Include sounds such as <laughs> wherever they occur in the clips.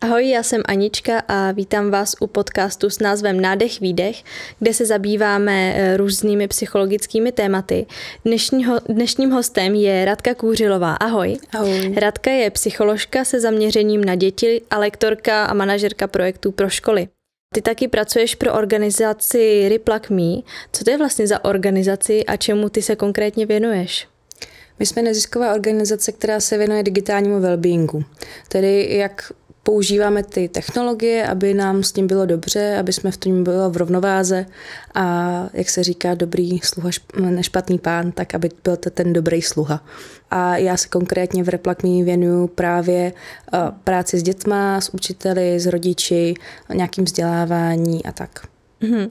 Ahoj, já jsem Anička a vítám vás u podcastu s názvem Nádech výdech, kde se zabýváme eh, různými psychologickými tématy. Dnešního, dnešním hostem je Radka Kůřilová. Ahoj. Ahoj. Radka je psycholožka se zaměřením na děti a lektorka a manažerka projektů pro školy. Ty taky pracuješ pro organizaci Replak Me. Co to je vlastně za organizaci a čemu ty se konkrétně věnuješ? My jsme nezisková organizace, která se věnuje digitálnímu wellbeingu. Tedy jak používáme ty technologie, aby nám s tím bylo dobře, aby jsme v tom bylo v rovnováze a jak se říká, dobrý sluha, nešpatný pán, tak aby byl to ten dobrý sluha. A já se konkrétně v Replakmi věnuju právě uh, práci s dětma, s učiteli, s rodiči, nějakým vzdělávání a tak. Mm-hmm.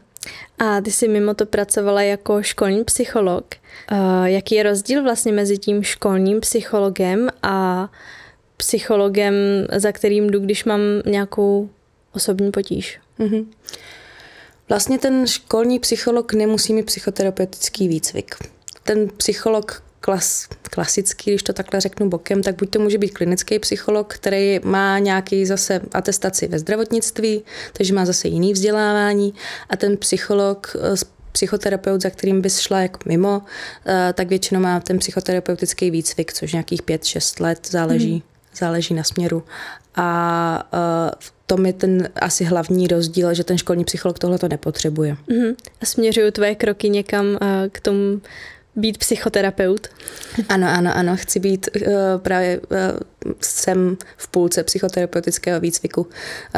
A ty jsi mimo to pracovala jako školní psycholog. Uh, jaký je rozdíl vlastně mezi tím školním psychologem a psychologem, za kterým jdu, když mám nějakou osobní potíž. Mm-hmm. Vlastně ten školní psycholog nemusí mít psychoterapeutický výcvik. Ten psycholog klas, klasický, když to takhle řeknu bokem, tak buď to může být klinický psycholog, který má nějaký zase atestaci ve zdravotnictví, takže má zase jiný vzdělávání a ten psycholog eh, psychoterapeut, za kterým bys šla jako mimo, eh, tak většinou má ten psychoterapeutický výcvik, což nějakých 5-6 let záleží. Hmm záleží na směru. A v tom je ten asi hlavní rozdíl, že ten školní psycholog tohle to nepotřebuje. Uh-huh. A směřují tvoje kroky někam uh, k tomu být psychoterapeut? Ano, ano, ano. Chci být uh, právě uh, jsem v půlce psychoterapeutického výcviku uh,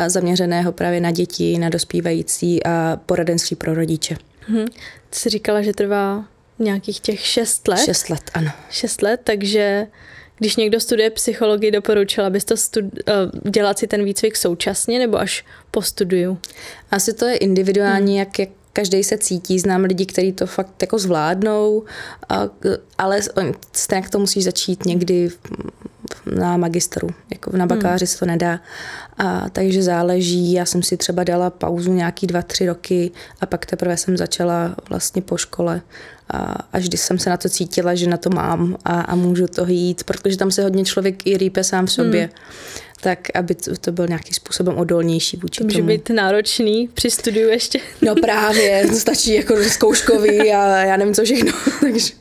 zaměřeného právě na děti, na dospívající a poradenství pro rodiče. Uh-huh. Ty jsi říkala, že trvá nějakých těch šest let? Šest let, ano. Šest let, takže když někdo studuje psychologii, doporučila bys to stud- eh, dělat si ten výcvik současně nebo až po studiu? Asi to je individuální, hmm. jak, jak každý se cítí. Znám lidi, kteří to fakt jako zvládnou, a, ale stejně to musí začít někdy na magistru, jako na bakaláři hmm. se to nedá. A takže záleží, já jsem si třeba dala pauzu nějaký dva, tři roky a pak teprve jsem začala vlastně po škole a až když jsem se na to cítila, že na to mám a, a můžu to jít, protože tam se hodně člověk i rýpe sám v sobě. Hmm tak aby to, byl nějakým způsobem odolnější vůči to může tomu. být náročný při studiu ještě. <laughs> No právě, to stačí jako zkouškový a já nevím co všechno, <laughs> takže,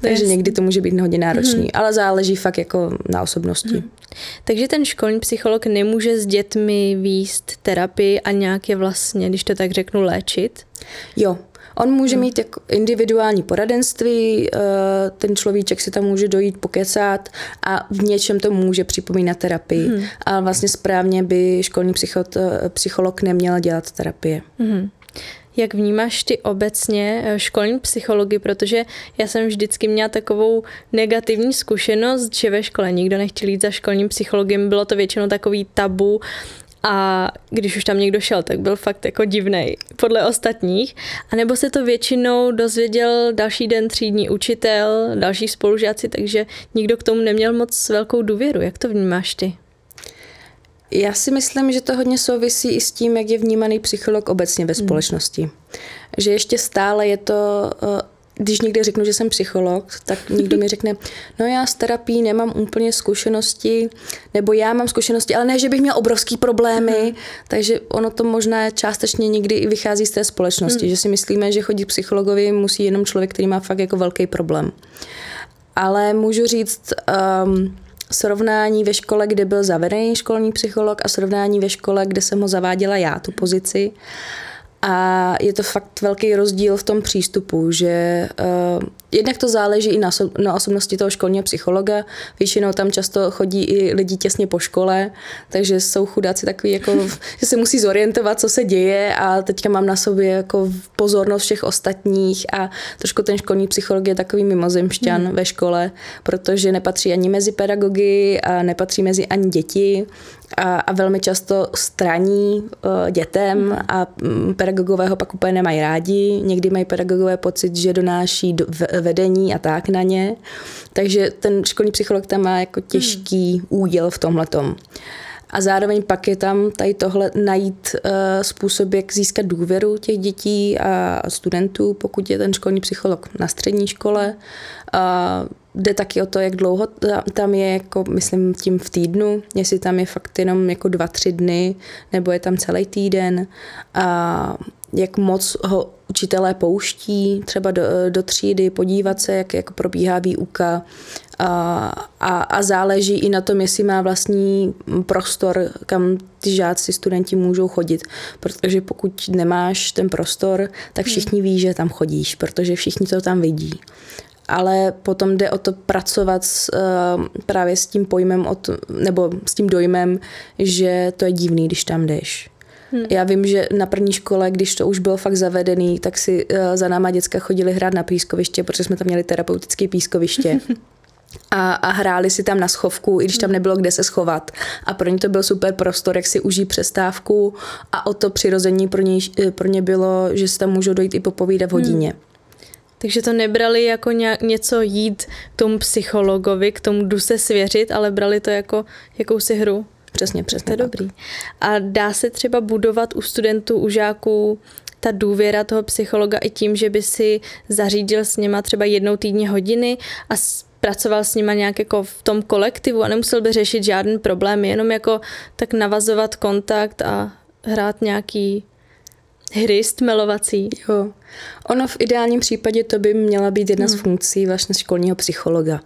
takže někdy to může být hodně náročný, hmm. ale záleží fakt jako na osobnosti. Hmm. Takže ten školní psycholog nemůže s dětmi výst terapii a nějak je vlastně, když to tak řeknu, léčit? Jo, On může hmm. mít jako individuální poradenství, eh, ten človíček si tam může dojít pokecat a v něčem to může připomínat terapii. Hmm. A vlastně správně by školní psychot, eh, psycholog neměl dělat terapie. Hmm. Jak vnímáš ty obecně eh, školní psychologii, protože já jsem vždycky měla takovou negativní zkušenost, že ve škole nikdo nechtěl jít za školním psychologem, bylo to většinou takový tabu a když už tam někdo šel, tak byl fakt jako divný podle ostatních. A nebo se to většinou dozvěděl další den třídní učitel, další spolužáci, takže nikdo k tomu neměl moc velkou důvěru. Jak to vnímáš ty? Já si myslím, že to hodně souvisí i s tím, jak je vnímaný psycholog obecně ve hmm. společnosti. Hmm. Že ještě stále je to eh, když někdy řeknu, že jsem psycholog, tak někdo mi řekne, no já s terapií nemám úplně zkušenosti, nebo já mám zkušenosti, ale ne, že bych měl obrovský problémy, mm. takže ono to možná částečně někdy i vychází z té společnosti, mm. že si myslíme, že chodit psychologovi musí jenom člověk, který má fakt jako velký problém. Ale můžu říct, um, srovnání ve škole, kde byl zavedený školní psycholog a srovnání ve škole, kde jsem ho zaváděla já, tu pozici, a je to fakt velký rozdíl v tom přístupu, že uh, jednak to záleží i na, na osobnosti toho školního psychologa. Většinou tam často chodí i lidi těsně po škole, takže jsou chudáci takový, jako, <laughs> že se musí zorientovat, co se děje a teďka mám na sobě jako pozornost všech ostatních a trošku ten školní psycholog je takový mimozemšťan hmm. ve škole, protože nepatří ani mezi pedagogy a nepatří mezi ani děti a, a velmi často straní uh, dětem hmm. a um, pedagogové ho pak úplně nemají rádi. Někdy mají pedagogové pocit, že donáší do, v, vedení a tak na ně. Takže ten školní psycholog tam má jako těžký hmm. úděl v tomhletom. A zároveň pak je tam tady tohle najít uh, způsob, jak získat důvěru těch dětí a studentů, pokud je ten školní psycholog na střední škole. Uh, jde taky o to, jak dlouho tam je, jako myslím tím v týdnu, jestli tam je fakt jenom jako dva, tři dny, nebo je tam celý týden a jak moc ho učitelé pouští třeba do, do třídy, podívat se, jak, jak probíhá výuka a, a, a záleží i na tom, jestli má vlastní prostor, kam ty žáci, studenti můžou chodit. Protože pokud nemáš ten prostor, tak hmm. všichni ví, že tam chodíš, protože všichni to tam vidí ale potom jde o to pracovat s, uh, právě s tím pojmem, od, nebo s tím dojmem, že to je divný, když tam jdeš. Hmm. Já vím, že na první škole, když to už bylo fakt zavedený, tak si uh, za náma děcka chodili hrát na pískoviště, protože jsme tam měli terapeutické pískoviště. <laughs> a, a hráli si tam na schovku, i když tam nebylo kde se schovat. A pro ně to byl super prostor, jak si užít přestávku a o to přirození pro ně, eh, pro ně bylo, že si tam můžou dojít i popovídat v hodině. Hmm. Takže to nebrali jako něco jít k tomu psychologovi, k tomu jdu se svěřit, ale brali to jako jakousi hru. Přesně, přesně. To je dobrý. A dá se třeba budovat u studentů, u žáků ta důvěra toho psychologa i tím, že by si zařídil s něma třeba jednou týdně hodiny a pracoval s nima nějak jako v tom kolektivu a nemusel by řešit žádný problém, jenom jako tak navazovat kontakt a hrát nějaký hry stmelovací. Jo. Ono v ideálním případě to by měla být jedna hmm. z funkcí vlastně školního psychologa.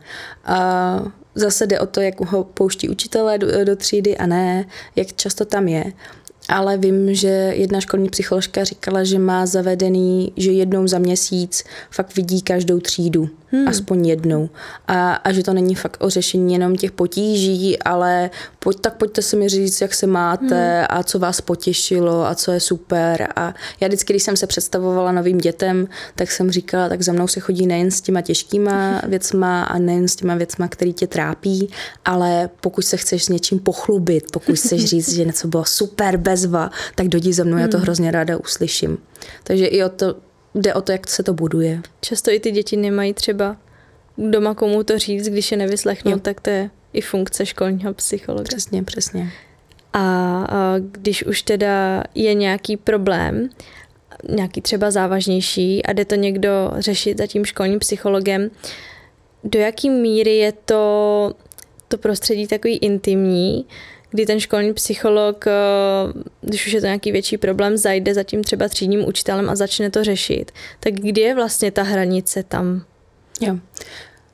A zase jde o to, jak ho pouští učitelé do, do třídy a ne, jak často tam je. Ale vím, že jedna školní psycholožka říkala, že má zavedený, že jednou za měsíc fakt vidí každou třídu hmm. aspoň jednou. A, a že to není fakt o řešení jenom těch potíží, ale pojď, tak pojďte se mi říct, jak se máte hmm. a co vás potěšilo a co je super. A já vždycky, když jsem se představovala novým dětem, tak jsem říkala, tak za mnou se chodí nejen s těma těžkýma <laughs> věcma a nejen s těma věcma, které tě trápí, ale pokud se chceš s něčím pochlubit, pokud chceš říct, že něco bylo super bezva, tak dojdi za mnou, hmm. já to hmm. hrozně ráda uslyším. Takže i o to jde o to, jak se to buduje. Často i ty děti nemají třeba doma komu to říct, když je nevyslechnou, jo. tak to je i funkce školního psychologa. Přesně, přesně. A, a když už teda je nějaký problém, nějaký třeba závažnější a jde to někdo řešit za tím školním psychologem, do jaký míry je to, to prostředí takový intimní, kdy ten školní psycholog, eh, když už je to nějaký větší problém, zajde za tím třeba třídním učitelem a začne to řešit, tak kdy je vlastně ta hranice tam? Jo.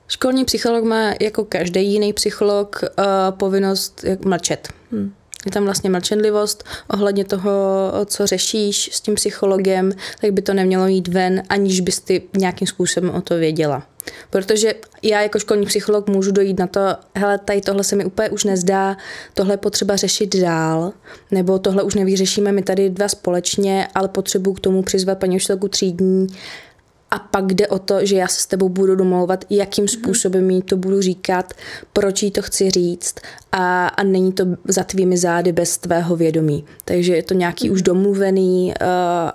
Školní psycholog má jako každý jiný psycholog uh, povinnost jak mlčet. Hmm. Je tam vlastně mlčenlivost ohledně toho, co řešíš s tím psychologem, tak by to nemělo jít ven, aniž bys ty nějakým způsobem o to věděla. Protože já jako školní psycholog můžu dojít na to, hele, tady tohle se mi úplně už nezdá, tohle je potřeba řešit dál, nebo tohle už nevyřešíme my tady dva společně, ale potřebuji k tomu přizvat paní učitelku třídní, a pak jde o to, že já se s tebou budu domlouvat, jakým mhm. způsobem jí to budu říkat, proč jí to chci říct a, a není to za tvými zády bez tvého vědomí. Takže je to nějaký už domluvený uh,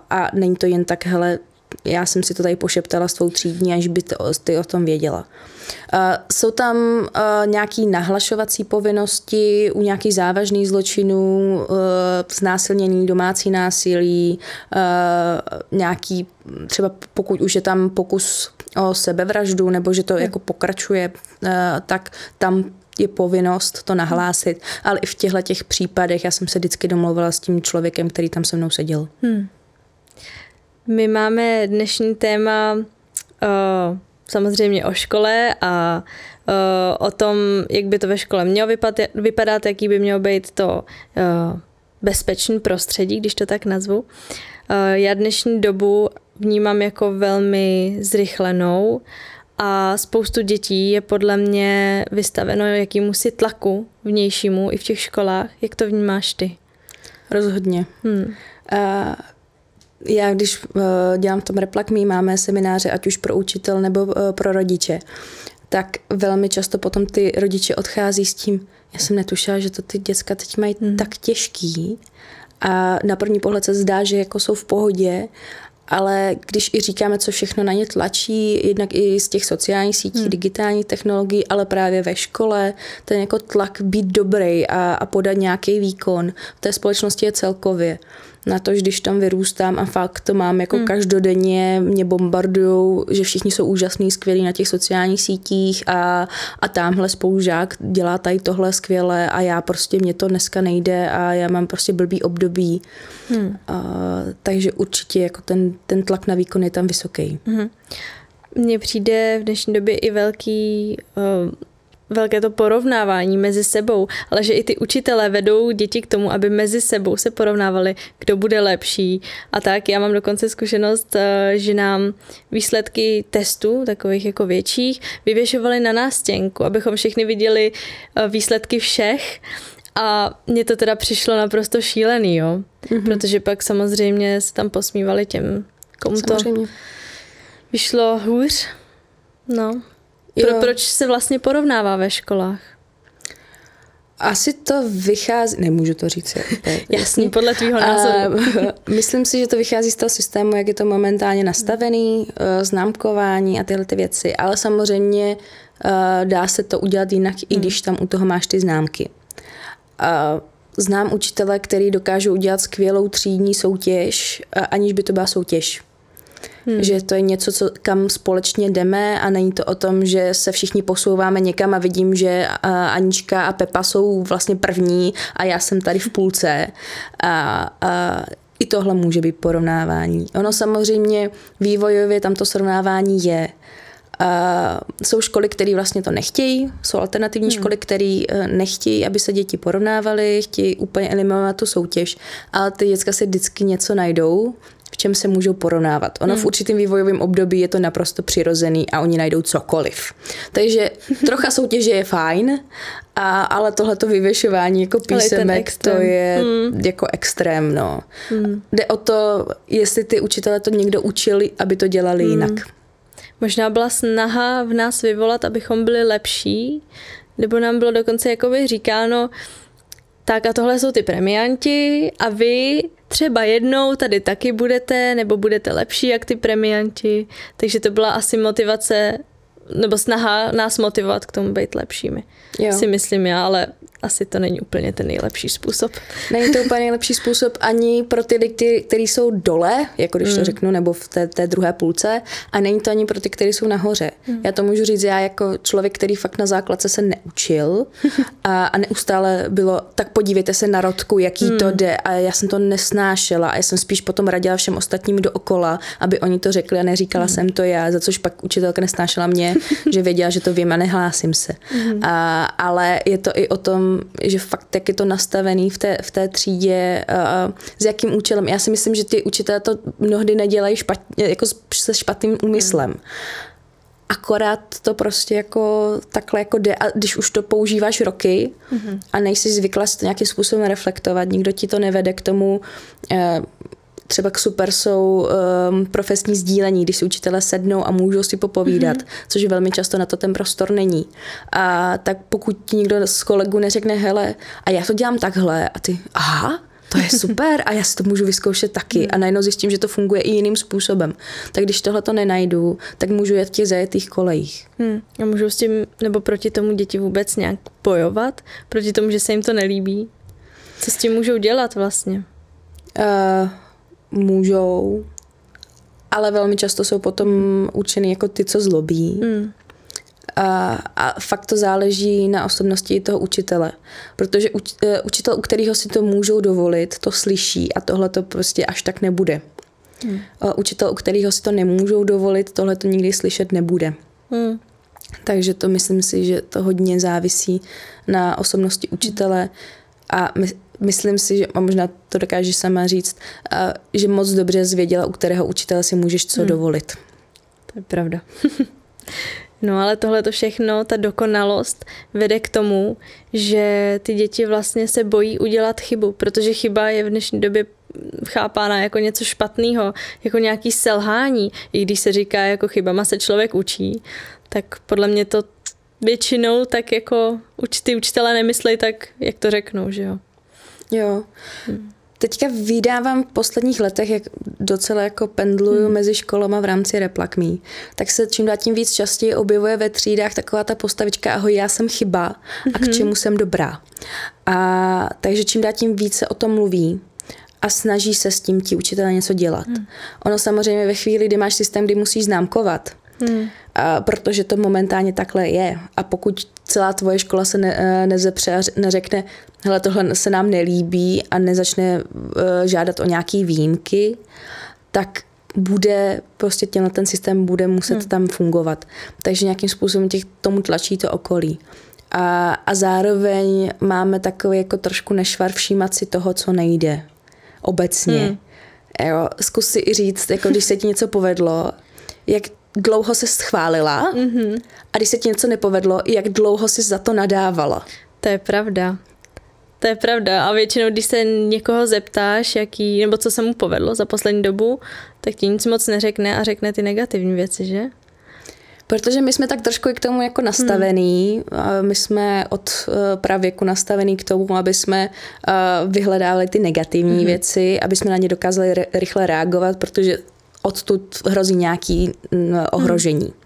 a není to jen tak, hele, já jsem si to tady pošeptala s tvou třídní, až by ty, ty o tom věděla. Uh, jsou tam uh, nějaké nahlašovací povinnosti u nějakých závažných zločinů, uh, znásilnění, domácí násilí, nějaký, třeba pokud už je tam pokus o sebevraždu, nebo že to hmm. jako pokračuje, tak tam je povinnost to nahlásit, ale i v těchto těch případech já jsem se vždycky domluvila s tím člověkem, který tam se mnou seděl. Hmm. My máme dnešní téma uh, samozřejmě o škole a uh, o tom, jak by to ve škole mělo vypadat, vypadat, jaký by mělo být to uh, bezpečný prostředí, když to tak nazvu. Uh, já dnešní dobu vnímám jako velmi zrychlenou a spoustu dětí je podle mě vystaveno jakýmu si tlaku vnějšímu i v těch školách. Jak to vnímáš ty? Rozhodně. Hmm. Uh, já když uh, dělám v tom replakmí, máme semináře, ať už pro učitel nebo uh, pro rodiče, tak velmi často potom ty rodiče odchází s tím, já jsem netušila, že to ty děcka teď mají hmm. tak těžký a na první pohled se zdá, že jako jsou v pohodě, ale když i říkáme, co všechno na ně tlačí, jednak i z těch sociálních sítí, hmm. digitálních technologií, ale právě ve škole, ten jako tlak být dobrý a, a podat nějaký výkon v té společnosti je celkově na to, že když tam vyrůstám a fakt to mám jako hmm. každodenně, mě bombardujou, že všichni jsou úžasní, skvělí na těch sociálních sítích a, a tamhle spolužák dělá tady tohle skvěle a já prostě, mě to dneska nejde a já mám prostě blbý období. Hmm. A, takže určitě jako ten, ten tlak na výkon je tam vysoký. Hmm. Mně přijde v dnešní době i velký uh, velké to porovnávání mezi sebou, ale že i ty učitelé vedou děti k tomu, aby mezi sebou se porovnávali, kdo bude lepší a tak. Já mám dokonce zkušenost, eh, že nám výsledky testů, takových jako větších, vyvěšovali na nástěnku, abychom všichni viděli eh, výsledky všech. A mně to teda přišlo naprosto šílený, jo. Mm-hmm. Protože pak samozřejmě se tam posmívali těm, komu samozřejmě. to vyšlo hůř. No. Pro, proč se vlastně porovnává ve školách? Asi to vychází, nemůžu to říct. <laughs> Jasný, podle tvýho názoru. <laughs> myslím si, že to vychází z toho systému, jak je to momentálně nastavený, eh, známkování a tyhle ty věci, ale samozřejmě eh, dá se to udělat jinak, hmm. i když tam u toho máš ty známky. Znám učitele, který dokážou udělat skvělou třídní soutěž, aniž by to byla soutěž. Hmm. Že to je něco, co, kam společně jdeme a není to o tom, že se všichni posouváme někam a vidím, že Anička a Pepa jsou vlastně první a já jsem tady v půlce. A, a i tohle může být porovnávání. Ono samozřejmě vývojově tam to srovnávání je. Uh, jsou školy, které vlastně to nechtějí, jsou alternativní hmm. školy, které uh, nechtějí, aby se děti porovnávaly, chtějí úplně eliminovat tu soutěž, ale ty děcka si vždycky něco najdou, v čem se můžou porovnávat. Ono hmm. v určitém vývojovém období je to naprosto přirozený a oni najdou cokoliv. Takže <laughs> trocha soutěže je fajn, a, ale tohleto vyvěšování jako písemek, to je hmm. jako extrém. No. Hmm. Jde o to, jestli ty učitele to někdo učili, aby to dělali hmm. jinak. Možná byla snaha v nás vyvolat, abychom byli lepší, nebo nám bylo dokonce jakoby říkáno, tak a tohle jsou ty premianti a vy třeba jednou tady taky budete, nebo budete lepší jak ty premianti. Takže to byla asi motivace, nebo snaha nás motivovat k tomu být lepšími. Jo. Si myslím já, ale asi to není úplně ten nejlepší způsob. Není to úplně nejlepší způsob ani pro ty lidi, kteří jsou dole, jako když mm. to řeknu, nebo v té, té druhé půlce, a není to ani pro ty, kteří jsou nahoře. Mm. Já to můžu říct, já jako člověk, který fakt na základce se neučil a, a neustále bylo, tak podívejte se na rodku, jaký mm. to jde a já jsem to nesnášela a já jsem spíš potom radila všem ostatním dookola, aby oni to řekli a neříkala mm. jsem to já, za což pak učitelka nesnášela mě, <laughs> že věděla, že to vím a nehlásím se. Mm. A, ale je to i o tom, že fakt jak je to nastavený v té, v té třídě, uh, s jakým účelem. Já si myslím, že ty učitelé to mnohdy nedělají špatně, jako se špatným úmyslem. Hmm. Akorát to prostě jako takhle jako jde a když už to používáš roky mm-hmm. a nejsi zvyklá si to nějakým způsobem reflektovat, nikdo ti to nevede k tomu, uh, třeba k super jsou um, profesní sdílení, když si učitelé sednou a můžou si popovídat, mm-hmm. což velmi často na to ten prostor není. A tak pokud ti někdo z kolegů neřekne, hele, a já to dělám takhle, a ty, aha, to je super a já si to můžu vyzkoušet taky hmm. a najednou zjistím, že to funguje i jiným způsobem. Tak když tohle to nenajdu, tak můžu jet v těch zajetých kolejích. Hmm. A můžu s tím nebo proti tomu děti vůbec nějak bojovat? Proti tomu, že se jim to nelíbí? Co s tím můžou dělat vlastně? Uh, můžou, ale velmi často jsou potom učeny jako ty, co zlobí. Mm. A, a fakt to záleží na osobnosti toho učitele. Protože uč, uh, učitel, u kterého si to můžou dovolit, to slyší a tohle to prostě až tak nebude. Mm. Uh, učitel, u kterého si to nemůžou dovolit, tohle to nikdy slyšet nebude. Mm. Takže to myslím si, že to hodně závisí na osobnosti učitele a my, myslím si, že, a možná to dokáže sama říct, že moc dobře zvěděla, u kterého učitele si můžeš co hmm. dovolit. To je pravda. <laughs> No ale tohle to všechno, ta dokonalost vede k tomu, že ty děti vlastně se bojí udělat chybu, protože chyba je v dnešní době chápána jako něco špatného, jako nějaký selhání. I když se říká, jako chybama se člověk učí, tak podle mě to většinou tak jako ty učitelé nemyslej tak, jak to řeknou, že jo. Jo. Hmm. Teďka vydávám v posledních letech, jak docela jako pendluju hmm. mezi školama v rámci Replakmí, tak se čím dál tím víc častěji objevuje ve třídách taková ta postavička ahoj, já jsem chyba a k hmm. čemu jsem dobrá. A takže čím dál tím víc se o tom mluví. a snaží se s tím ti učitelé něco dělat. Hmm. Ono samozřejmě ve chvíli, kdy máš systém, kdy musíš známkovat, hmm. a protože to momentálně takhle je. A pokud celá tvoje škola se ne, eh, nezepře a neřekne, hele, tohle se nám nelíbí a nezačne uh, žádat o nějaký výjimky, tak bude, prostě těmhle ten systém bude muset hmm. tam fungovat. Takže nějakým způsobem těch tomu tlačí to okolí. A, a zároveň máme takový jako trošku nešvar všímat si toho, co nejde obecně. Hmm. Jo, zkus si i říct, jako když se ti něco povedlo, jak dlouho se schválila mm-hmm. a když se ti něco nepovedlo, jak dlouho si za to nadávala. To je pravda. To je pravda a většinou, když se někoho zeptáš, jaký, nebo co se mu povedlo za poslední dobu, tak ti nic moc neřekne a řekne ty negativní věci, že? Protože my jsme tak trošku i k tomu jako nastavený. Hmm. My jsme od eh, pravěku nastavený k tomu, aby jsme eh, vyhledávali ty negativní hmm. věci, aby jsme na ně dokázali rychle reagovat, protože odtud hrozí nějaký mm, ohrožení. Hmm.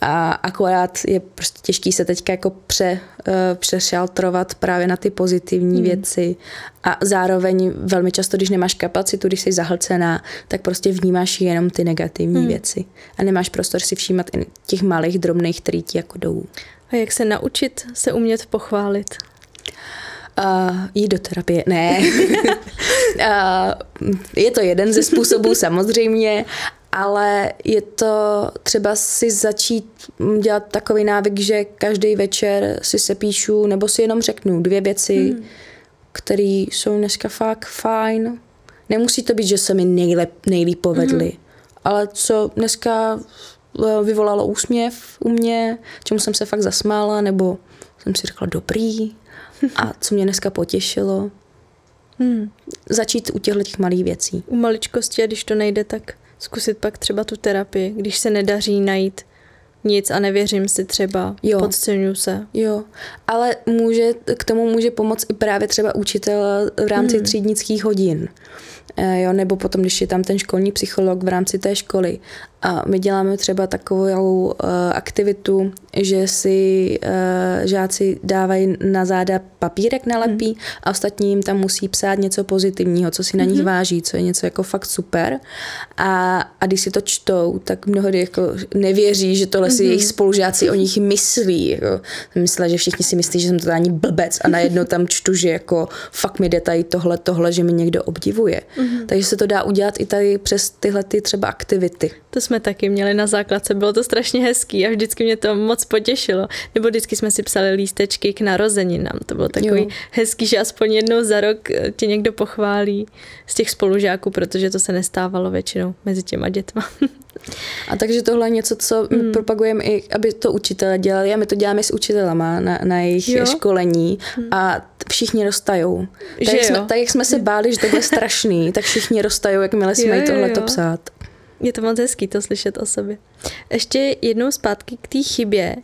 A akorát je prostě těžký se teďka jako pře, uh, přešaltrovat právě na ty pozitivní hmm. věci a zároveň velmi často, když nemáš kapacitu, když jsi zahlcená, tak prostě vnímáš jenom ty negativní hmm. věci a nemáš prostor si všímat i těch malých, drobných, který ti jako jdou. A jak se naučit se umět pochválit? Uh, jít do terapie. Ne. <laughs> uh, je to jeden ze způsobů <laughs> samozřejmě, ale je to třeba si začít dělat takový návyk, že každý večer si se píšu nebo si jenom řeknu dvě věci, hmm. které jsou dneska fakt fajn. Nemusí to být, že se mi nejlep, nejlíp povedly, hmm. ale co dneska eh, vyvolalo úsměv u mě, čemu jsem se fakt zasmála, nebo jsem si řekla dobrý a co mě dneska potěšilo. Hmm. Začít u těchto těch malých věcí. U maličkosti a když to nejde, tak zkusit pak třeba tu terapii, když se nedaří najít nic a nevěřím si třeba, jo. podceňuji se. Jo, ale může, k tomu může pomoct i právě třeba učitel v rámci hmm. třídnických hodin. Eh, jo, nebo potom, když je tam ten školní psycholog v rámci té školy. A my děláme třeba takovou uh, aktivitu, že si uh, žáci dávají na záda papírek nalepí mm. a ostatní jim tam musí psát něco pozitivního, co si na nich mm. váží, co je něco jako fakt super. A, a když si to čtou, tak mnohdy jako nevěří, že tohle mm. si mhm. jejich spolužáci o nich myslí. Jako. Myslí, že všichni si myslí, že jsem to ani blbec a najednou tam čtu, že jako fakt mi jde tady tohle, tohle, že mi někdo obdivuje. Mm. Takže se to dá udělat i tady přes tyhle ty třeba aktivity. To jsme taky měli na základce, bylo to strašně hezký a vždycky mě to moc potěšilo. Nebo vždycky jsme si psali lístečky k narozeninám. To bylo takový jo. hezký, že aspoň jednou za rok eh, tě někdo pochválí z těch spolužáků, protože to se nestávalo většinou mezi těma dětma. <laughs> A takže tohle je něco, co hmm. propagujeme i, aby to učitelé dělali a my to děláme s učitelama na, na jejich jo. školení hmm. a všichni roztajou. Tak, jak jsme, tak jak jsme se báli, že to bude strašný, tak všichni roztajou, jakmile jsme jí tohle to psát. Je to moc hezký to slyšet o sobě. Ještě jednou zpátky k té chybě.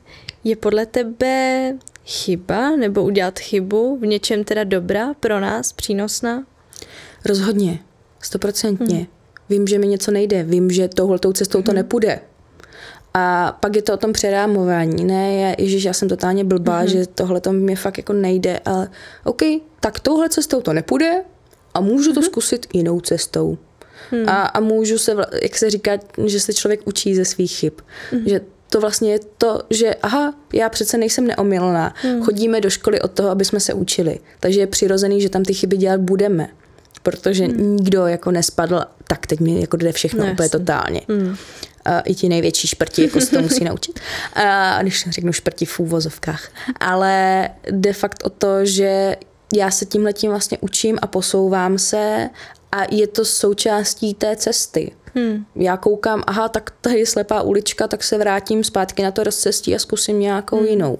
Je podle tebe chyba nebo udělat chybu v něčem teda dobrá pro nás, přínosná? Rozhodně, stoprocentně. Hmm. Vím, že mi něco nejde, vím, že touhletou cestou to hmm. nepůjde. A pak je to o tom přerámování. Ne, je, ježiš, já jsem totálně blbá, hmm že tohle to mi fakt jako nejde, ale OK, tak touhle cestou to nepůjde a můžu to hmm zkusit jinou cestou. Hmm. A, a můžu se, jak se říká, že se člověk učí ze svých chyb. Hmm. Že to vlastně je to, že aha, já přece nejsem neomylná. Hmm. Chodíme do školy od toho, aby jsme se učili. Takže je přirozený, že tam ty chyby dělat budeme. Protože hmm. nikdo jako nespadl, tak teď mi jako jde všechno no, úplně totálně. Hmm. A I ti největší šprti jako se to musí naučit. A když řeknu šprti v úvozovkách. Ale de fakt o to, že já se tímhle tím vlastně učím a posouvám se a je to součástí té cesty. Hmm. Já koukám, aha, tak tady je slepá ulička, tak se vrátím zpátky na to rozcestí a zkusím nějakou hmm. jinou.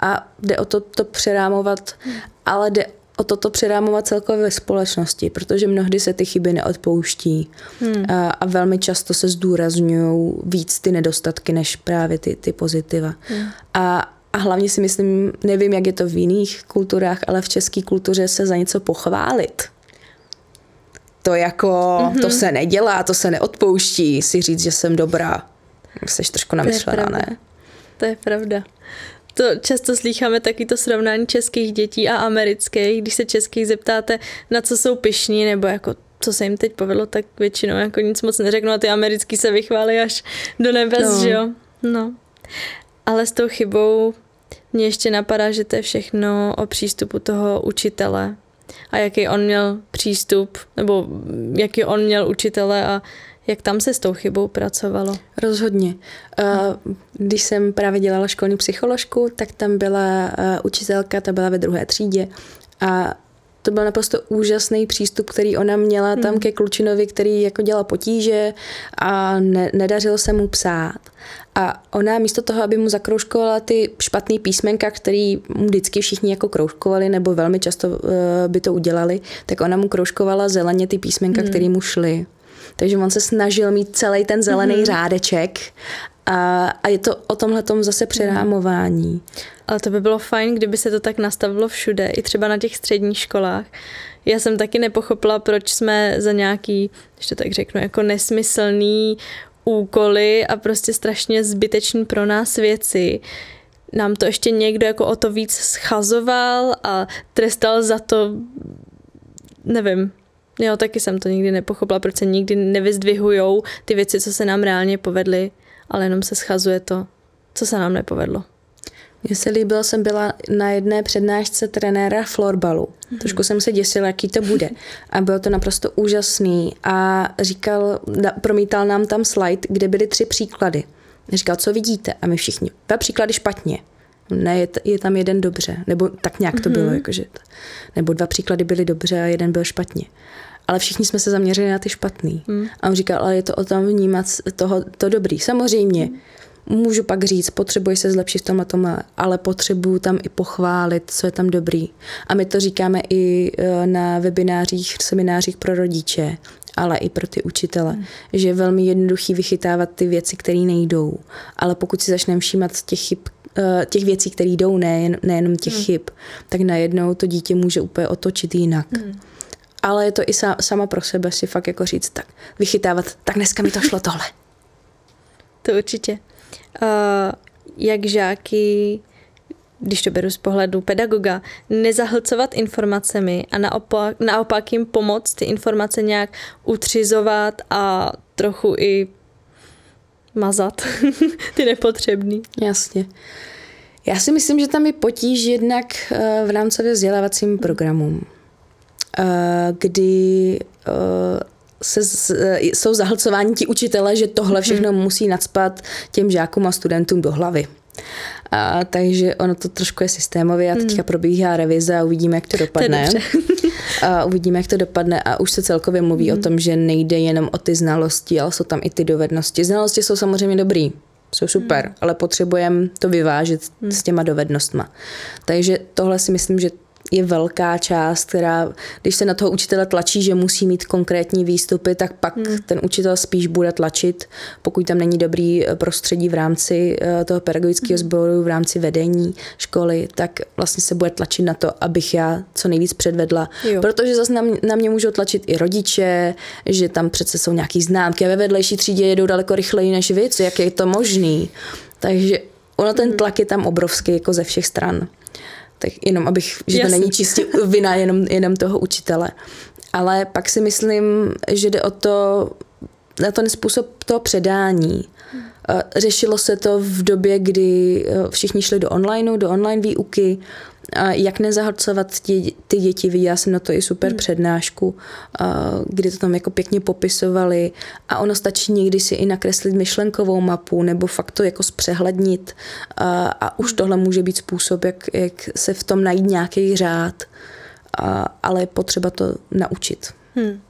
A jde o to, to přerámovat, hmm. ale jde o toto přerámovat celkově ve společnosti, protože mnohdy se ty chyby neodpouští hmm. a, a velmi často se zdůrazňují víc ty nedostatky, než právě ty, ty pozitiva. Hmm. A, a hlavně si myslím, nevím, jak je to v jiných kulturách, ale v české kultuře se za něco pochválit to jako, mm-hmm. to mhm. se nedělá, to se neodpouští, si říct, že jsem dobrá. Jsi trošku namyšlená, ne? To je pravda. to často slýcháme taky to srovnání českých dětí a amerických, když se českých zeptáte, na co jsou pišní, nebo jako co se jim teď povedlo, tak většinou jako nic moc neřeknu a ty americký se vychválí až do nebes, no. že jo? No. Ale s tou chybou mě ještě napadá, že to je všechno o přístupu toho učitele a jaký on měl přístup, nebo jaký on měl učitele a jak tam se s tou chybou pracovalo? Rozhodně. Když jsem právě dělala školní psycholožku, tak tam byla učitelka, ta byla ve druhé třídě a to byl naprosto úžasný přístup, který ona měla tam hmm. ke klučinovi, který jako dělal potíže a ne, nedařilo se mu psát. A ona místo toho, aby mu zakroužkovala ty špatné písmenka, který mu vždycky všichni jako kroužkovali, nebo velmi často uh, by to udělali, tak ona mu kroužkovala zeleně ty písmenka, hmm. které mu šly. Takže on se snažil mít celý ten zelený hmm. řádeček a, a je to o tomhle zase přerámování. Ale to by bylo fajn, kdyby se to tak nastavilo všude, i třeba na těch středních školách. Já jsem taky nepochopila, proč jsme za nějaký, ještě tak řeknu, jako nesmyslný úkoly a prostě strašně zbytečný pro nás věci. Nám to ještě někdo jako o to víc schazoval a trestal za to, nevím, Jo, taky jsem to nikdy nepochopila, proč se nikdy nevyzdvihujou ty věci, co se nám reálně povedly, ale jenom se schazuje to, co se nám nepovedlo. Mně se líbilo, jsem byla na jedné přednášce trenéra florbalu. Mm-hmm. Trošku jsem se děsila, jaký to bude. A bylo to naprosto úžasný. A říkal, promítal nám tam slide, kde byly tři příklady. Říkal, co vidíte? A my všichni. Dva příklady špatně. Ne, je, je tam jeden dobře. Nebo tak nějak to mm-hmm. bylo. Jakože, nebo dva příklady byly dobře a jeden byl špatně. Ale všichni jsme se zaměřili na ty špatný. Mm. A on říkal, ale je to o tom vnímat toho, to dobrý. Samozřejmě. Mm můžu pak říct, potřebuji se zlepšit v tom a tom, ale potřebuju tam i pochválit, co je tam dobrý. A my to říkáme i e, na webinářích, seminářích pro rodiče, ale i pro ty učitele, hmm. že je velmi jednoduchý vychytávat ty věci, které nejdou. Ale pokud si začneme všímat těch chyb, e, těch věcí, které jdou, nejen, nejenom těch hmm. chyb, tak najednou to dítě může úplně otočit jinak. Hmm. Ale je to i sama pro sebe si fakt jako říct, tak vychytávat, tak dneska mi to šlo tohle. <laughs> To určitě jak žáky když to beru z pohledu pedagoga, nezahlcovat informacemi a naopak, naopak jim pomoct ty informace nějak utřizovat a trochu i mazat <laughs> ty nepotřebný. Jasně. Já si myslím, že tam je potíž jednak eh, v rámcově vzdělávacím programům, eh, kdy se, jsou zahlcováni ti učitele, že tohle všechno hmm. musí nadspat těm žákům a studentům do hlavy. A, takže ono to trošku je systémově a teďka hmm. probíhá revize a uvidíme, jak to dopadne. To <laughs> a uvidíme, jak to dopadne a už se celkově mluví hmm. o tom, že nejde jenom o ty znalosti, ale jsou tam i ty dovednosti. Znalosti jsou samozřejmě dobrý, jsou super, hmm. ale potřebujeme to vyvážit hmm. s těma dovednostma. Takže tohle si myslím, že je velká část, která, když se na toho učitele tlačí, že musí mít konkrétní výstupy, tak pak hmm. ten učitel spíš bude tlačit, pokud tam není dobrý eh, prostředí v rámci eh, toho pedagogického hmm. sboru, v rámci vedení školy, tak vlastně se bude tlačit na to, abych já co nejvíc předvedla. Jo. Protože zase na, mě, na mě můžou tlačit i rodiče, že tam přece jsou nějaký známky a ve vedlejší třídě jedou daleko rychleji než vy, co, jak je to možný. Takže ono ten hmm. tlak je tam obrovský jako ze všech stran. Tak jenom abych, že Jasný. to není čistě vina jenom, jenom toho učitele. Ale pak si myslím, že jde o to, na ten způsob toho předání. Řešilo se to v době, kdy eh, všichni šli do onlineu, do online výuky jak nezahlcovat ty, ty děti. Viděla jsem na to i super hmm. přednášku, kdy to tam jako pěkně popisovali a ono stačí někdy si i nakreslit myšlenkovou mapu nebo fakt to jako zpřehlednit a, a už hmm. tohle může být způsob, jak, jak se v tom najít nějaký řád, a, ale je potřeba to naučit. Hmm.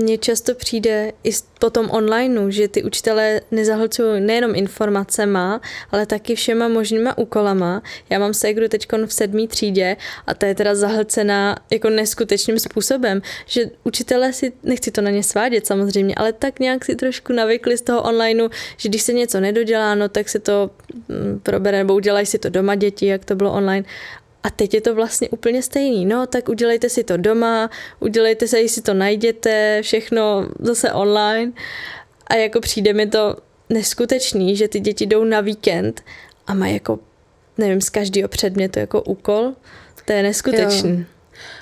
Mně často přijde i po tom onlineu, že ty učitelé nezahlcují nejenom informacema, ale taky všema možnýma úkolama. Já mám ségru teď v sedmý třídě a ta je teda zahlcená jako neskutečným způsobem, že učitelé si, nechci to na ně svádět samozřejmě, ale tak nějak si trošku navykli z toho onlineu, že když se něco nedodělá, no tak se to mm, probere nebo udělají si to doma děti, jak to bylo online a teď je to vlastně úplně stejný. No, tak udělejte si to doma, udělejte se, jestli to najdete, všechno zase online. A jako přijde mi to neskutečný, že ty děti jdou na víkend a mají jako nevím, z každého předmětu jako úkol, to je neskutečný. Jo.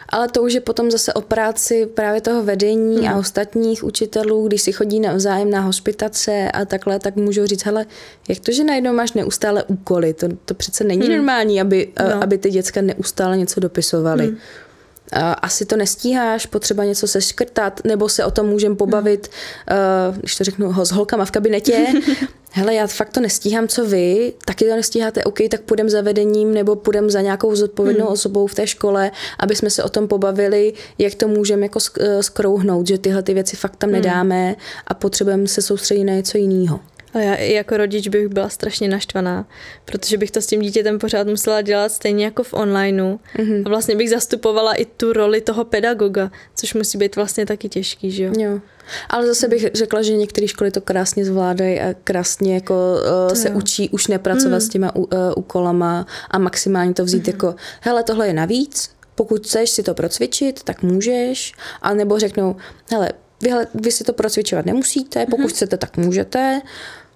Ale to už je potom zase o práci právě toho vedení hmm. a ostatních učitelů, když si chodí navzájem na hospitace a takhle, tak můžou říct, hele, jak to, že najednou máš neustále úkoly? To, to přece není hmm. normální, aby, no. aby ty děcka neustále něco dopisovaly. Hmm asi to nestíháš, potřeba něco seškrtat, nebo se o tom můžeme pobavit, hmm. když to řeknu, s holkama v kabinetě. <laughs> Hele, já fakt to nestíhám, co vy, taky to nestíháte, OK, tak půjdem za vedením nebo půjdem za nějakou zodpovědnou hmm. osobou v té škole, aby jsme se o tom pobavili, jak to můžeme jako eh, skrouhnout, že tyhle ty věci fakt tam hmm. nedáme a potřebujeme se soustředit na něco jiného. A já i jako rodič bych byla strašně naštvaná, protože bych to s tím dítětem pořád musela dělat stejně jako v onlineu. Mm-hmm. A vlastně bych zastupovala i tu roli toho pedagoga, což musí být vlastně taky těžký, že jo? Jo. Ale zase bych řekla, že některé školy to krásně zvládají a krásně jako uh, se jo. učí už nepracovat mm. s těma uh, úkolama a maximálně to vzít mm. jako, hele, tohle je navíc, pokud chceš si to procvičit, tak můžeš, a nebo řeknou, hele, vy, vy si to procvičovat nemusíte, pokud mm. chcete, tak můžete,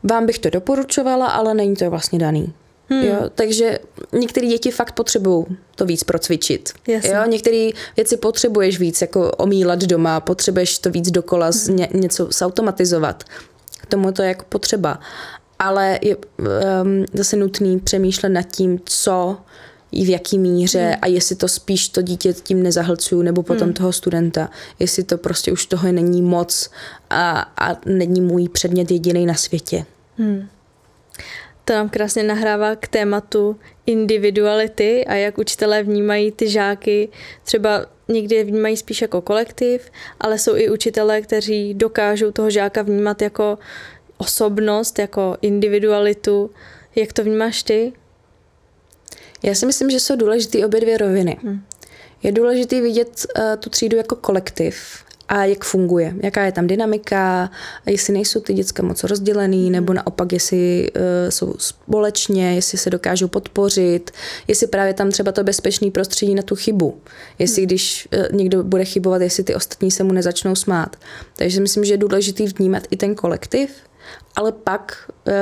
vám bych to doporučovala, ale není to vlastně daný. Hmm. Jo, takže některé děti fakt potřebují to víc procvičit. Jo, některé věci potřebuješ víc jako omílat doma, potřebuješ to víc dokola hmm. ně, něco zautomatizovat. K tomu to je jako potřeba. Ale je um, zase nutný přemýšlet nad tím, co v jaký míře hmm. a jestli to spíš to dítě tím nezahlcuju, nebo potom hmm. toho studenta. Jestli to prostě už toho není moc a, a není můj předmět jediný na světě. Hmm. To nám krásně nahrává k tématu individuality a jak učitelé vnímají ty žáky. Třeba někdy je vnímají spíš jako kolektiv, ale jsou i učitelé, kteří dokážou toho žáka vnímat jako osobnost, jako individualitu. Jak to vnímáš ty? Já si myslím, že jsou důležité obě dvě roviny. Hmm. Je důležité vidět uh, tu třídu jako kolektiv a jak funguje, jaká je tam dynamika, jestli nejsou ty děcka moc rozdělený, hmm. nebo naopak, jestli uh, jsou společně, jestli se dokážou podpořit, jestli právě tam třeba to bezpečný prostředí na tu chybu, jestli hmm. když uh, někdo bude chybovat, jestli ty ostatní se mu nezačnou smát. Takže myslím, že je důležitý vnímat i ten kolektiv, ale pak uh,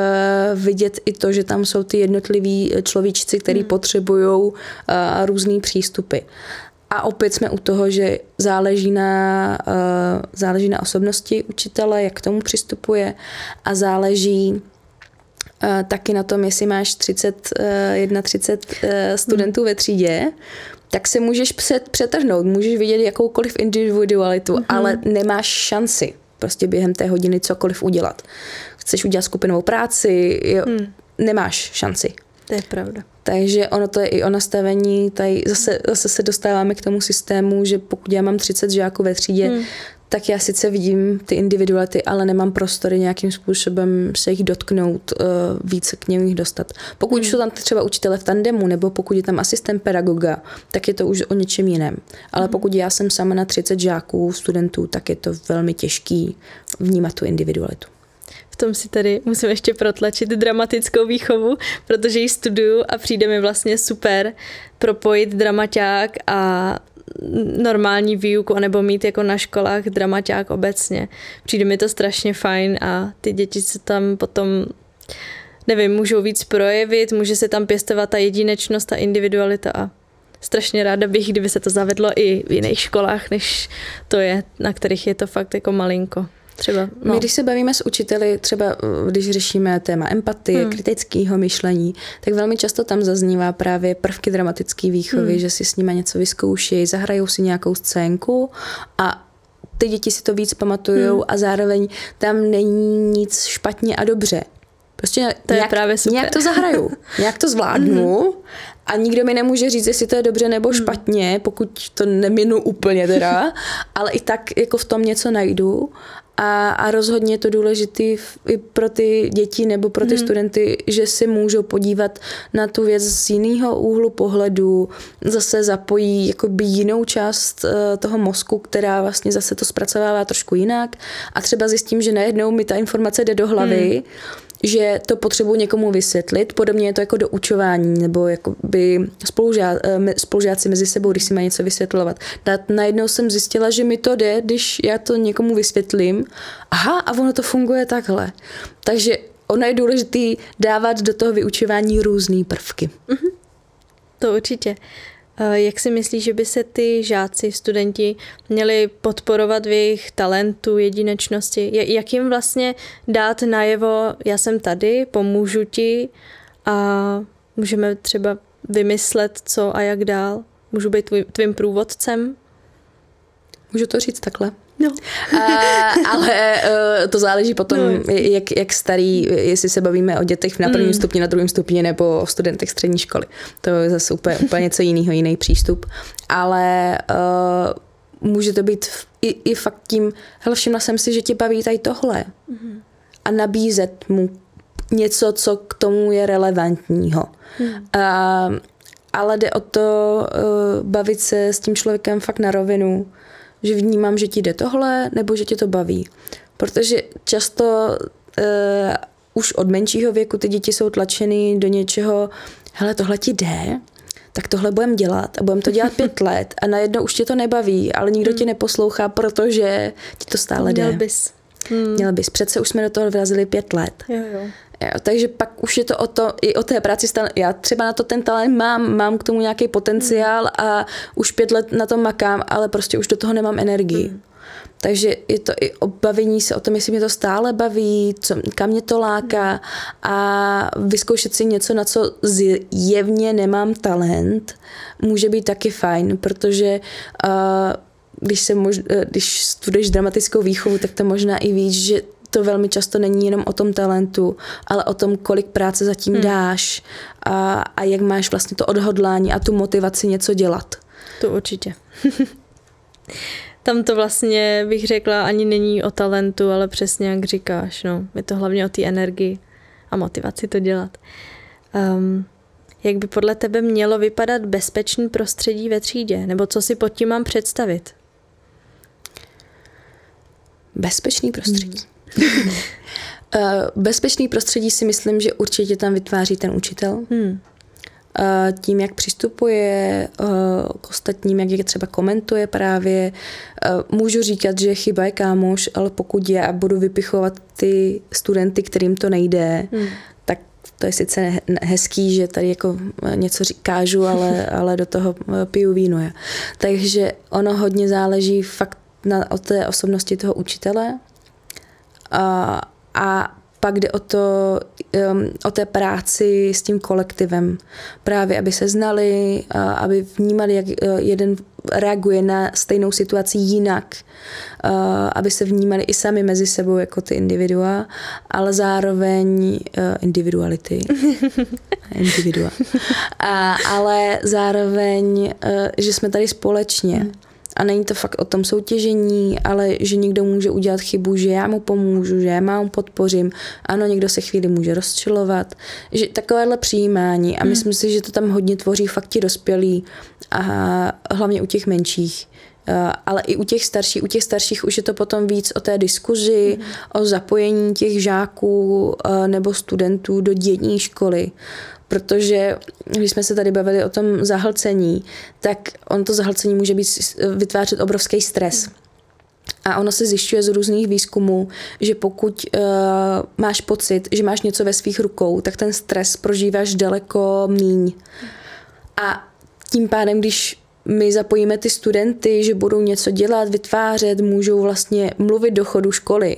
vidět i to, že tam jsou ty jednotliví človíčci, který hmm. potřebují uh, různé přístupy. A opět jsme u toho, že záleží na, uh, záleží na osobnosti učitele, jak k tomu přistupuje a záleží uh, taky na tom, jestli máš 30, uh, 31 uh, studentů hmm. ve třídě, tak se můžeš před, přetrhnout, můžeš vidět jakoukoliv individualitu, hmm. ale nemáš šanci prostě během té hodiny cokoliv udělat. Chceš udělat skupinovou práci, jo, hmm. nemáš šanci. To je pravda. Takže ono to je i o nastavení, tady zase, zase se dostáváme k tomu systému, že pokud já mám 30 žáků ve třídě, hmm. Tak já sice vidím ty individuality, ale nemám prostory nějakým způsobem se jich dotknout, uh, více k něm jich dostat. Pokud hmm. jsou tam třeba učitele v tandemu, nebo pokud je tam asistent pedagoga, tak je to už o něčem jiném. Ale hmm. pokud já jsem sama na 30 žáků, studentů, tak je to velmi těžký vnímat tu individualitu tom si tady musím ještě protlačit dramatickou výchovu, protože ji studuju a přijde mi vlastně super propojit dramaťák a normální výuku, anebo mít jako na školách dramaťák obecně. Přijde mi to strašně fajn a ty děti se tam potom nevím, můžou víc projevit, může se tam pěstovat ta jedinečnost, ta individualita a strašně ráda bych, kdyby se to zavedlo i v jiných školách, než to je, na kterých je to fakt jako malinko. Třeba, no. My když se bavíme s učiteli, třeba když řešíme téma empatie, hmm. kritického myšlení, tak velmi často tam zaznívá právě prvky dramatické výchovy, hmm. že si s nimi něco vyzkouší, zahrajou si nějakou scénku a ty děti si to víc pamatují hmm. a zároveň tam není nic špatně a dobře. Prostě to nějak, je právě super. nějak to zahraju, <laughs> nějak to zvládnu hmm. a nikdo mi nemůže říct, jestli to je dobře nebo hmm. špatně, pokud to neminu úplně teda, <laughs> ale i tak jako v tom něco najdu a, a rozhodně je to důležité i pro ty děti nebo pro ty hmm. studenty, že si můžou podívat na tu věc z jiného úhlu pohledu, zase zapojí jakoby jinou část uh, toho mozku, která vlastně zase to zpracovává trošku jinak. A třeba zjistím, že najednou mi ta informace jde do hlavy, hmm že to potřebuji někomu vysvětlit. Podobně je to jako do učování, nebo jakoby spolužá, eh, spolužáci mezi sebou, když si mají něco vysvětlovat. Najednou jsem zjistila, že mi to jde, když já to někomu vysvětlím. Aha, a ono to funguje takhle. Takže ono je důležité dávat do toho vyučování různé prvky. Mm-hmm. To určitě. Jak si myslíš, že by se ty žáci, studenti měli podporovat v jejich talentu, jedinečnosti? Jak jim vlastně dát najevo, já jsem tady, pomůžu ti a můžeme třeba vymyslet, co a jak dál? Můžu být tvý, tvým průvodcem? Můžu to říct takhle? No. A, ale uh, to záleží potom, no. jak, jak starý, jestli se bavíme o dětech na prvním mm. stupni, na druhém stupni nebo o studentech střední školy. To je zase úplně, úplně něco jiného, jiný přístup. Ale uh, může to být i, i fakt tím, hele, všimla jsem si, že tě baví tady tohle. Mm. A nabízet mu něco, co k tomu je relevantního. Mm. Uh, ale jde o to uh, bavit se s tím člověkem fakt na rovinu, že vnímám, že ti jde tohle, nebo že tě to baví. Protože často uh, už od menšího věku ty děti jsou tlačeny do něčeho, hele, tohle ti jde, tak tohle budeme dělat a budeme to dělat pět <laughs> let a najednou už tě to nebaví, ale nikdo hmm. tě neposlouchá, protože ti to stále jde. Měl bys. Hmm. Měl bys. Přece už jsme do toho vrazili pět let. Jo, jo. Jo, takže pak už je to o to, i o té práci stále. Já třeba na to ten talent mám, mám k tomu nějaký potenciál mm. a už pět let na tom makám, ale prostě už do toho nemám energii. Mm. Takže je to i o bavení se o tom, jestli mě to stále baví, co, kam mě to láká a vyzkoušet si něco, na co zjevně nemám talent, může být taky fajn, protože uh, když, se mož, když studuješ dramatickou výchovu, tak to možná i víš, že to velmi často není jenom o tom talentu, ale o tom, kolik práce zatím hmm. dáš a, a jak máš vlastně to odhodlání a tu motivaci něco dělat. To určitě. <laughs> Tam to vlastně, bych řekla, ani není o talentu, ale přesně jak říkáš, no. Je to hlavně o té energii a motivaci to dělat. Um, jak by podle tebe mělo vypadat bezpečný prostředí ve třídě? Nebo co si pod tím mám představit? Bezpečný prostředí. Hmm. <laughs> Bezpečný prostředí si myslím, že určitě tam vytváří ten učitel. Hmm. Eh, tím, jak přistupuje eh, k ostatním, jak je třeba komentuje právě. Můžu říkat, že chyba je kámoš, ale pokud já budu vypichovat ty studenty, kterým to nejde, hmm. tak to je sice hezký, že tady jako něco říkážu, ale, <laughs> ale do toho piju víno. Já. Takže ono hodně záleží fakt na, od té osobnosti toho učitele, a, a pak jde o to, um, o té práci s tím kolektivem. Právě, aby se znali, aby vnímali, jak uh, jeden reaguje na stejnou situaci jinak, uh, aby se vnímali i sami mezi sebou jako ty individua, ale zároveň uh, individuality. <laughs> Individua. A, ale zároveň, že jsme tady společně. Hmm a není to fakt o tom soutěžení, ale že někdo může udělat chybu, že já mu pomůžu, že já mu podpořím. Ano, někdo se chvíli může rozčilovat. Že takovéhle přijímání a hmm. myslím si, že to tam hodně tvoří fakt ti dospělí a hlavně u těch menších. Ale i u těch starších, u těch starších už je to potom víc o té diskuzi, mm. o zapojení těch žáků nebo studentů do dění školy protože když jsme se tady bavili o tom zahlcení, tak on to zahlcení může být vytvářet obrovský stres. A ono se zjišťuje z různých výzkumů, že pokud uh, máš pocit, že máš něco ve svých rukou, tak ten stres prožíváš daleko míň. A tím pádem, když my zapojíme ty studenty, že budou něco dělat, vytvářet, můžou vlastně mluvit do chodu školy,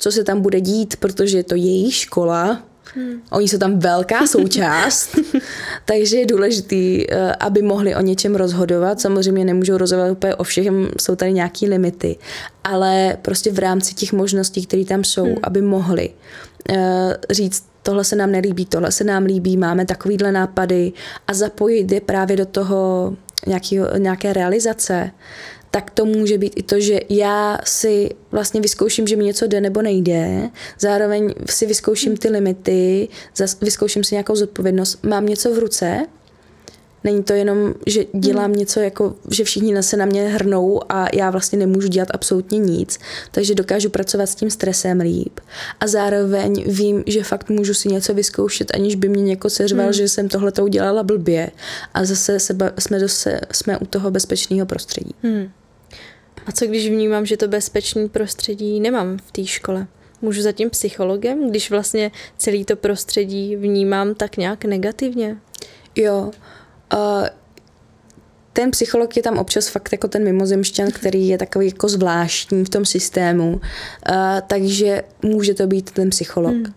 co se tam bude dít, protože je to její škola, Hmm. Oni jsou tam velká součást, <laughs> takže je důležitý, eh, aby mohli o něčem rozhodovat. Samozřejmě nemůžou rozhodovat úplně o všem, jsou tady nějaké limity, ale prostě v rámci těch možností, které tam jsou, hmm. aby mohli uh, říct, tohle se nám nelíbí, tohle se nám líbí, máme takovýhle nápady a zapojit je právě do toho nějaký, nějaké realizace, tak to může být i to, že já si vlastně vyzkouším, že mi něco jde nebo nejde, zároveň si vyzkouším ty limity, vyzkouším si nějakou zodpovědnost, mám něco v ruce, Není to jenom, že dělám hmm. něco, jako, že všichni se na mě hrnou a já vlastně nemůžu dělat absolutně nic, takže dokážu pracovat s tím stresem líp. A zároveň vím, že fakt můžu si něco vyzkoušet, aniž by mě někoho seřval, hmm. že jsem tohle to udělala blbě. A zase se, jsme, zase, jsme u toho bezpečného prostředí. Hmm. A co když vnímám, že to bezpečné prostředí nemám v té škole? můžu za tím psychologem, když vlastně celý to prostředí vnímám tak nějak negativně? Jo. Uh, ten psycholog je tam občas fakt jako ten mimozemšťan, který je takový jako zvláštní v tom systému, uh, takže může to být ten psycholog. Hmm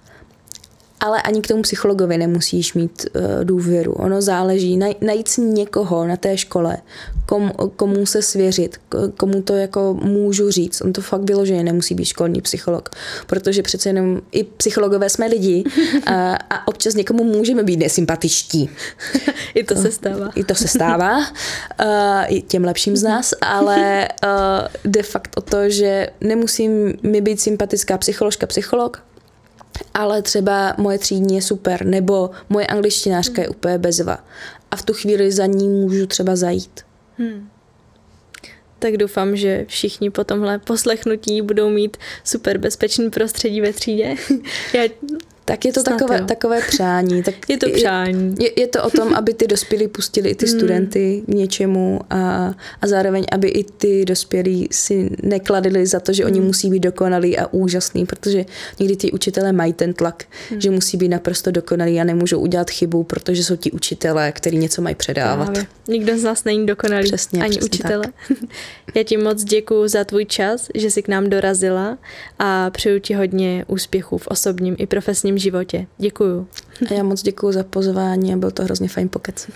ale ani k tomu psychologovi nemusíš mít uh, důvěru. Ono záleží, naj, najít si někoho na té škole, kom, komu se svěřit, komu to jako můžu říct. On to fakt bylo, že nemusí být školní psycholog, protože přece jenom i psychologové jsme lidi a, a občas někomu můžeme být nesympatičtí. <laughs> I to se stává. I to se stává, uh, i těm lepším z nás, ale uh, de fakt o to, že nemusím mi být sympatická psycholožka, psycholog, ale třeba moje třídní je super, nebo moje angličtinářka je úplně bezva. A v tu chvíli za ní můžu třeba zajít. Hmm. Tak doufám, že všichni po tomhle poslechnutí budou mít super bezpečný prostředí ve třídě. <laughs> Já tak je to takové, takové <laughs> přání. Tak je to přání. Je, je to o tom, <laughs> aby ty dospělí pustili i ty hmm. studenty k něčemu a, a zároveň, aby i ty dospělí si nekladili za to, že oni hmm. musí být dokonalí a úžasný, protože někdy ty učitelé mají ten tlak, hmm. že musí být naprosto dokonalí a nemůžou udělat chybu, protože jsou ti učitelé, kteří něco mají předávat. Právě. Nikdo z nás není dokonalý, přesně, ani přesně učitele. <laughs> Já ti moc děkuji za tvůj čas, že jsi k nám dorazila a přeju ti hodně úspěchů v osobním i profesním životě. Děkuju. A já moc děkuji za pozvání a byl to hrozně fajn pokec.